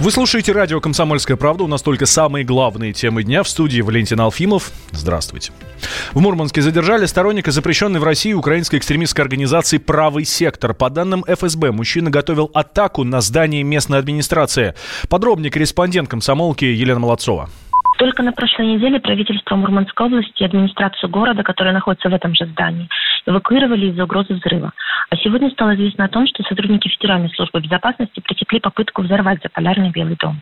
Вы слушаете радио «Комсомольская правда». У нас только самые главные темы дня. В студии Валентин Алфимов. Здравствуйте. В Мурманске задержали сторонника запрещенной в России украинской экстремистской организации «Правый сектор». По данным ФСБ, мужчина готовил атаку на здание местной администрации. Подробнее корреспондент комсомолки Елена Молодцова. Только на прошлой неделе правительство Мурманской области и администрацию города, которая находится в этом же здании, эвакуировали из-за угрозы взрыва. А сегодня стало известно о том, что сотрудники Федеральной службы безопасности пресекли попытку взорвать заполярный Белый дом.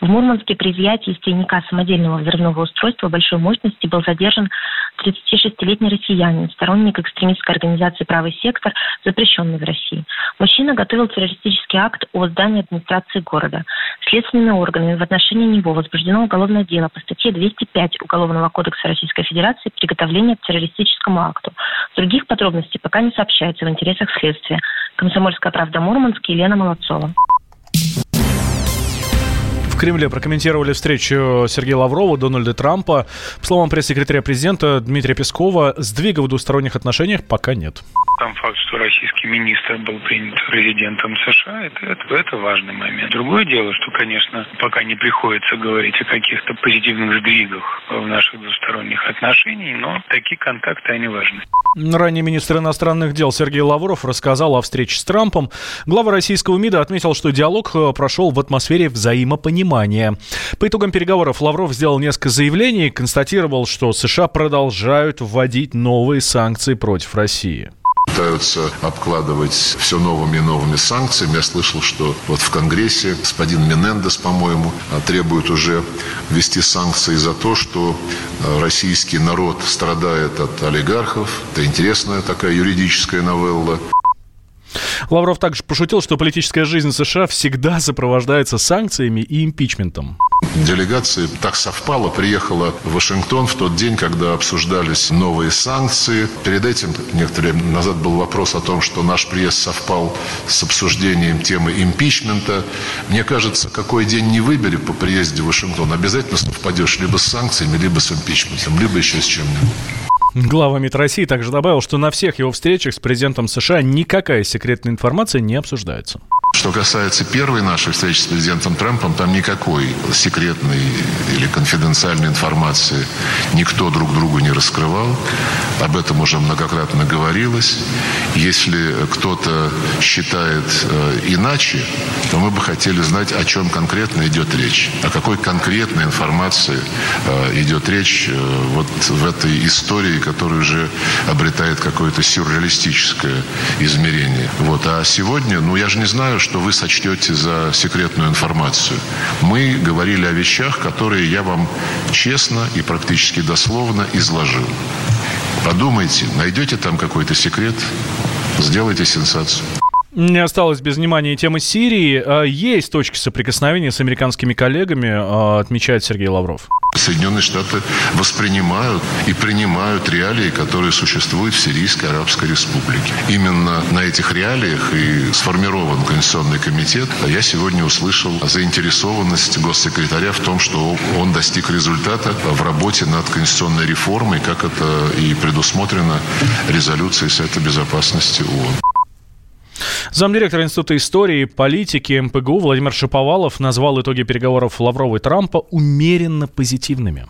В Мурманске при изъятии из тайника самодельного взрывного устройства большой мощности был задержан 36-летний россиянин, сторонник экстремистской организации «Правый сектор», запрещенный в России. Мужчина готовил террористический акт о здании администрации города. Следственными органами в отношении него возбуждено уголовное дело по статье 205 Уголовного кодекса Российской Федерации «Приготовление к террористическому акту». Других подробностей пока не сообщается в интересах следствия. Комсомольская правда Мурманск, Елена Молодцова. В Кремле прокомментировали встречу Сергея Лаврова, Дональда Трампа. По словам пресс-секретаря президента Дмитрия Пескова, сдвига в двусторонних отношениях пока нет. Сам факт, что российский министр был принят президентом США, это, это, это важный момент. Другое дело, что, конечно, пока не приходится говорить о каких-то позитивных сдвигах в наших двусторонних отношениях, но такие контакты, они важны. Ранее министр иностранных дел Сергей Лавров рассказал о встрече с Трампом. Глава российского МИДа отметил, что диалог э, прошел в атмосфере взаимопонимания. По итогам переговоров Лавров сделал несколько заявлений, констатировал, что США продолжают вводить новые санкции против России пытаются обкладывать все новыми и новыми санкциями. Я слышал, что вот в Конгрессе господин Менендес, по-моему, требует уже ввести санкции за то, что э, российский народ страдает от олигархов. Это интересная такая юридическая новелла. Лавров также пошутил, что политическая жизнь США всегда сопровождается санкциями и импичментом. Делегация так совпало, приехала в Вашингтон в тот день, когда обсуждались новые санкции. Перед этим, некоторое время назад, был вопрос о том, что наш приезд совпал с обсуждением темы импичмента. Мне кажется, какой день не выбери по приезде в Вашингтон, обязательно совпадешь либо с санкциями, либо с импичментом, либо еще с чем-нибудь. Глава МИД России также добавил, что на всех его встречах с президентом США никакая секретная информация не обсуждается. Что касается первой нашей встречи с президентом Трампом, там никакой секретной или конфиденциальной информации никто друг другу не раскрывал. Об этом уже многократно говорилось. Если кто-то считает э, иначе, то мы бы хотели знать, о чем конкретно идет речь. О какой конкретной информации э, идет речь э, вот в этой истории, которая уже обретает какое-то сюрреалистическое измерение. Вот. А сегодня, ну я же не знаю, что вы сочтете за секретную информацию. Мы говорили о вещах, которые я вам честно и практически дословно изложил. Подумайте, найдете там какой-то секрет, сделайте сенсацию. Не осталось без внимания темы Сирии. А, есть точки соприкосновения с американскими коллегами, а, отмечает Сергей Лавров. Соединенные Штаты воспринимают и принимают реалии, которые существуют в Сирийской Арабской Республике. Именно на этих реалиях и сформирован Конституционный комитет. Я сегодня услышал заинтересованность госсекретаря в том, что он достиг результата в работе над конституционной реформой, как это и предусмотрено резолюцией Совета Безопасности ООН. Замдиректора Института истории и политики МПГУ Владимир Шиповалов назвал итоги переговоров Лаврова и Трампа умеренно позитивными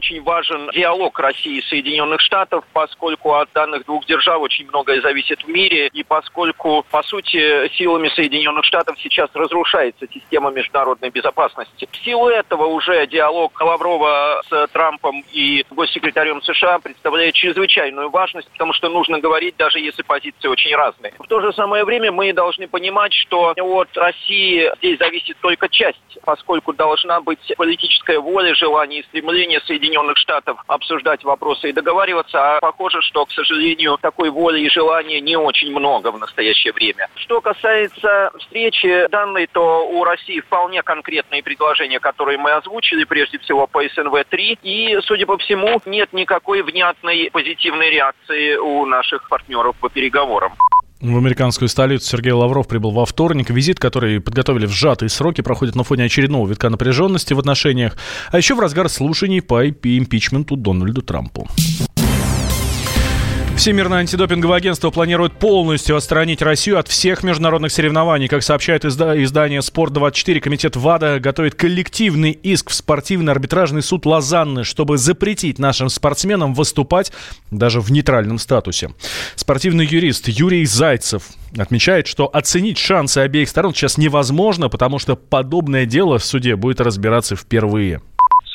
очень важен диалог России и Соединенных Штатов, поскольку от данных двух держав очень многое зависит в мире, и поскольку, по сути, силами Соединенных Штатов сейчас разрушается система международной безопасности. В силу этого уже диалог Лаврова с Трампом и госсекретарем США представляет чрезвычайную важность, потому что нужно говорить, даже если позиции очень разные. В то же самое время мы должны понимать, что от России здесь зависит только часть, поскольку должна быть политическая воля, желание и стремление Соединенных Соединенных Штатов обсуждать вопросы и договариваться, а похоже, что, к сожалению, такой воли и желания не очень много в настоящее время. Что касается встречи данной, то у России вполне конкретные предложения, которые мы озвучили, прежде всего по СНВ-3, и, судя по всему, нет никакой внятной позитивной реакции у наших партнеров по переговорам. В американскую столицу Сергей Лавров прибыл во вторник. Визит, который подготовили в сжатые сроки, проходит на фоне очередного витка напряженности в отношениях, а еще в разгар слушаний по импичменту Дональду Трампу. Всемирное антидопинговое агентство планирует полностью отстранить Россию от всех международных соревнований. Как сообщает изда- издание «Спорт-24», комитет ВАДА готовит коллективный иск в спортивный арбитражный суд Лозанны, чтобы запретить нашим спортсменам выступать даже в нейтральном статусе. Спортивный юрист Юрий Зайцев отмечает, что оценить шансы обеих сторон сейчас невозможно, потому что подобное дело в суде будет разбираться впервые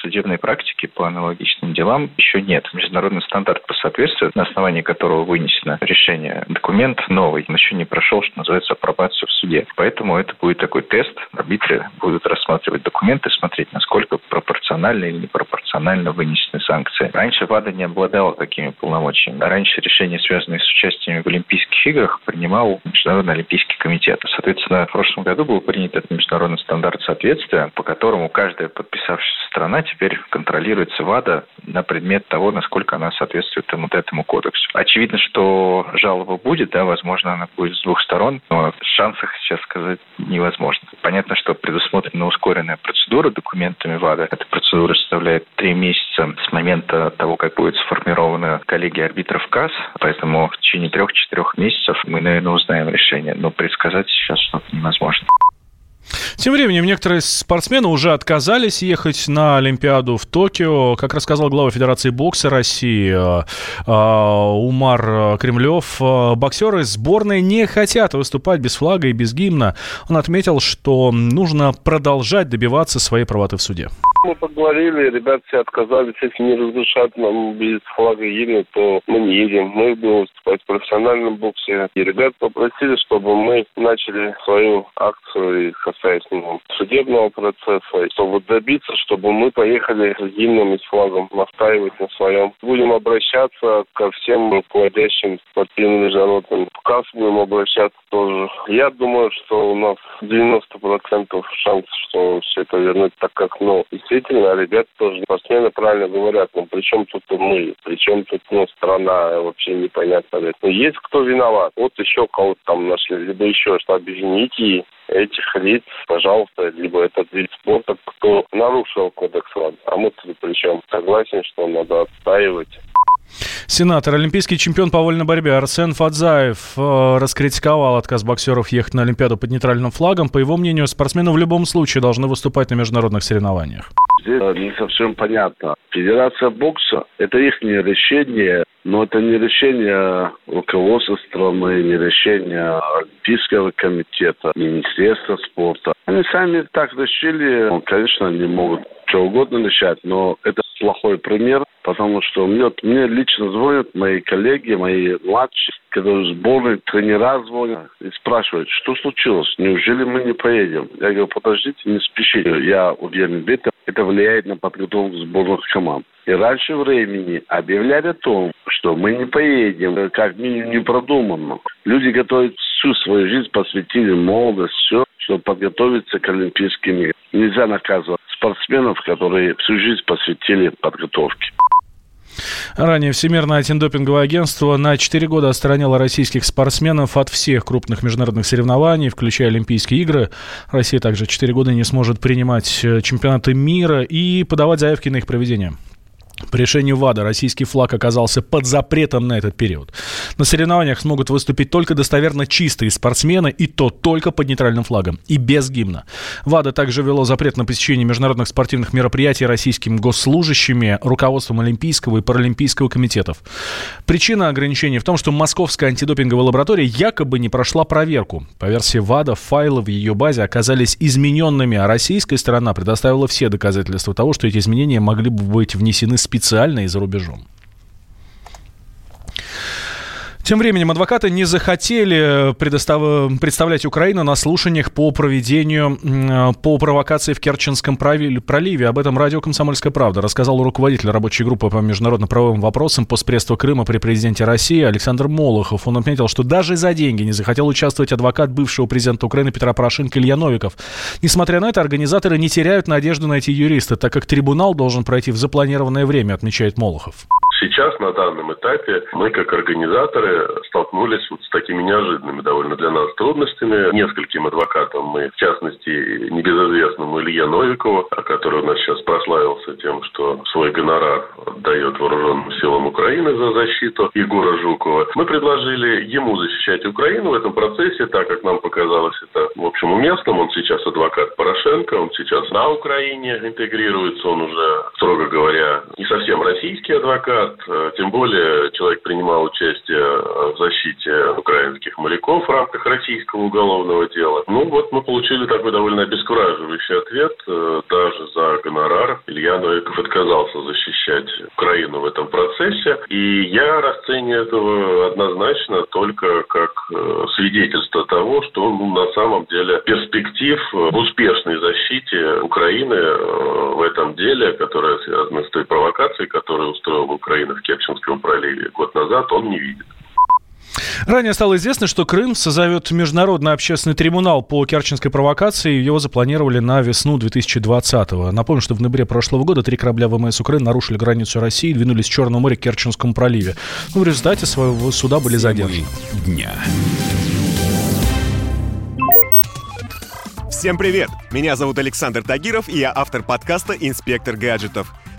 судебной практики по аналогичным делам еще нет. Международный стандарт по соответствию, на основании которого вынесено решение, документ новый, он еще не прошел, что называется, апробацию в суде. Поэтому это будет такой тест. Арбитры будут рассматривать документы, смотреть, насколько пропорционально или непропорционально вынесены санкции. Раньше ВАДА не обладала такими полномочиями. Раньше решения, связанные с участием в Олимпийских играх, принимал Международный Олимпийский комитет. Соответственно, в прошлом году был принят этот международный стандарт соответствия, по которому каждая подписавшаяся страна теперь контролируется ВАДА на предмет того, насколько она соответствует вот этому кодексу. Очевидно, что жалоба будет, да, возможно, она будет с двух сторон, но в шансах сейчас сказать невозможно. Понятно, что предусмотрена ускоренная процедура документами ВАДА. Эта процедура составляет три месяца с момента того, как будет сформирована коллегия арбитров КАС, поэтому в течение трех-четырех месяцев мы, наверное, узнаем решение, но предсказать сейчас что-то невозможно. Тем временем некоторые спортсмены уже отказались ехать на Олимпиаду в Токио. Как рассказал глава Федерации бокса России э, э, Умар Кремлев, э, боксеры сборной не хотят выступать без флага и без гимна. Он отметил, что нужно продолжать добиваться своей правоты в суде. Мы поговорили, ребята все отказались. Если не разрешат нам без флага гимна, то мы не едем. Мы будем выступать в профессиональном боксе. И ребят попросили, чтобы мы начали свою акцию касательно судебного процесса, чтобы добиться, чтобы мы поехали с гимном и с флагом, настаивать на своем. Будем обращаться ко всем руководящим спортивным международным КАС, будем обращаться тоже. Я думаю, что у нас 90% шанс, что все это вернуть, так как, ну, действительно, ребята тоже спортсмены правильно говорят, ну, при чем тут мы, при чем тут, ну, страна, вообще непонятно. Но есть кто виноват. Вот еще кого-то там нашли, либо еще что объедините этих лиц, пожалуйста, либо этот вид спорта, кто нарушил кодекс ВАД. А мы тут причем согласен, что надо отстаивать Сенатор, олимпийский чемпион по вольной борьбе Арсен Фадзаев э, раскритиковал отказ боксеров ехать на Олимпиаду под нейтральным флагом. По его мнению, спортсмены в любом случае должны выступать на международных соревнованиях. Здесь не совсем понятно. Федерация бокса – это их решение, но это не решение руководства страны, не решение Олимпийского комитета, Министерства спорта. Они сами так решили. Конечно, они могут что угодно решать, но это плохой пример, потому что мне, мне лично звонят мои коллеги, мои младшие, которые сборные тренера звонят и спрашивают, что случилось, неужели мы не поедем? Я говорю, подождите, не спешите, я уверен в это влияет на подготовку сборных команд. И раньше времени объявляли о том, что мы не поедем, как минимум не продуманно. Люди, которые всю свою жизнь посвятили молодость, все, чтобы подготовиться к Олимпийским играм. Нельзя наказывать спортсменов, которые всю жизнь посвятили подготовке. Ранее Всемирное антидопинговое агентство на 4 года отстранило российских спортсменов от всех крупных международных соревнований, включая Олимпийские игры. Россия также 4 года не сможет принимать э, чемпионаты мира и подавать заявки на их проведение. По решению ВАДА российский флаг оказался под запретом на этот период. На соревнованиях смогут выступить только достоверно чистые спортсмены, и то только под нейтральным флагом, и без гимна. ВАДА также ввело запрет на посещение международных спортивных мероприятий российскими госслужащими, руководством Олимпийского и Паралимпийского комитетов. Причина ограничений в том, что Московская антидопинговая лаборатория якобы не прошла проверку. По версии ВАДА, файлы в ее базе оказались измененными, а российская сторона предоставила все доказательства того, что эти изменения могли бы быть внесены специально и за рубежом. Тем временем адвокаты не захотели предостав... представлять Украину на слушаниях по проведению, по провокации в Керченском проливе. Об этом радио «Комсомольская правда» рассказал руководитель рабочей группы по международно-правовым вопросам постпредства Крыма при президенте России Александр Молохов. Он отметил, что даже за деньги не захотел участвовать адвокат бывшего президента Украины Петра Порошенко Илья Новиков. Несмотря на это, организаторы не теряют надежды найти юриста, так как трибунал должен пройти в запланированное время, отмечает Молохов Сейчас, на данном этапе, мы как организаторы столкнулись вот с такими неожиданными довольно для нас трудностями. Нескольким адвокатам мы, в частности, небезызвестному Илье Новикову, который у нас сейчас прославился тем, что свой гонорар отдает вооруженным силам Украины за защиту Егора Жукова, мы предложили ему защищать Украину в этом процессе, так как нам показалось это, в общем, уместным. Он сейчас адвокат Порошенко, он сейчас на Украине интегрируется, он уже, строго говоря, не совсем российский адвокат, э, тем более человек принимал участие в защите украинских моряков в рамках российского уголовного дела. Ну вот мы получили такой довольно обескураживающий ответ. Э, даже за гонорар Илья Новиков отказался защищать Украину в этом процессе. И я расцениваю этого однозначно только как э, свидетельство того, что ну, на самом деле перспектив в успешной защите Украины в этом деле, которое связано с той провокацией, которую устроила Украина в Керченском проливе год назад, он не видит. Ранее стало известно, что Крым созовет Международный общественный трибунал по керченской провокации. Его запланировали на весну 2020-го. Напомню, что в ноябре прошлого года три корабля ВМС Украины нарушили границу России и двинулись в Черное море к Керченскому проливе. Ну, в результате своего суда были задержаны. Дня. Всем привет! Меня зовут Александр Тагиров, и я автор подкаста «Инспектор гаджетов».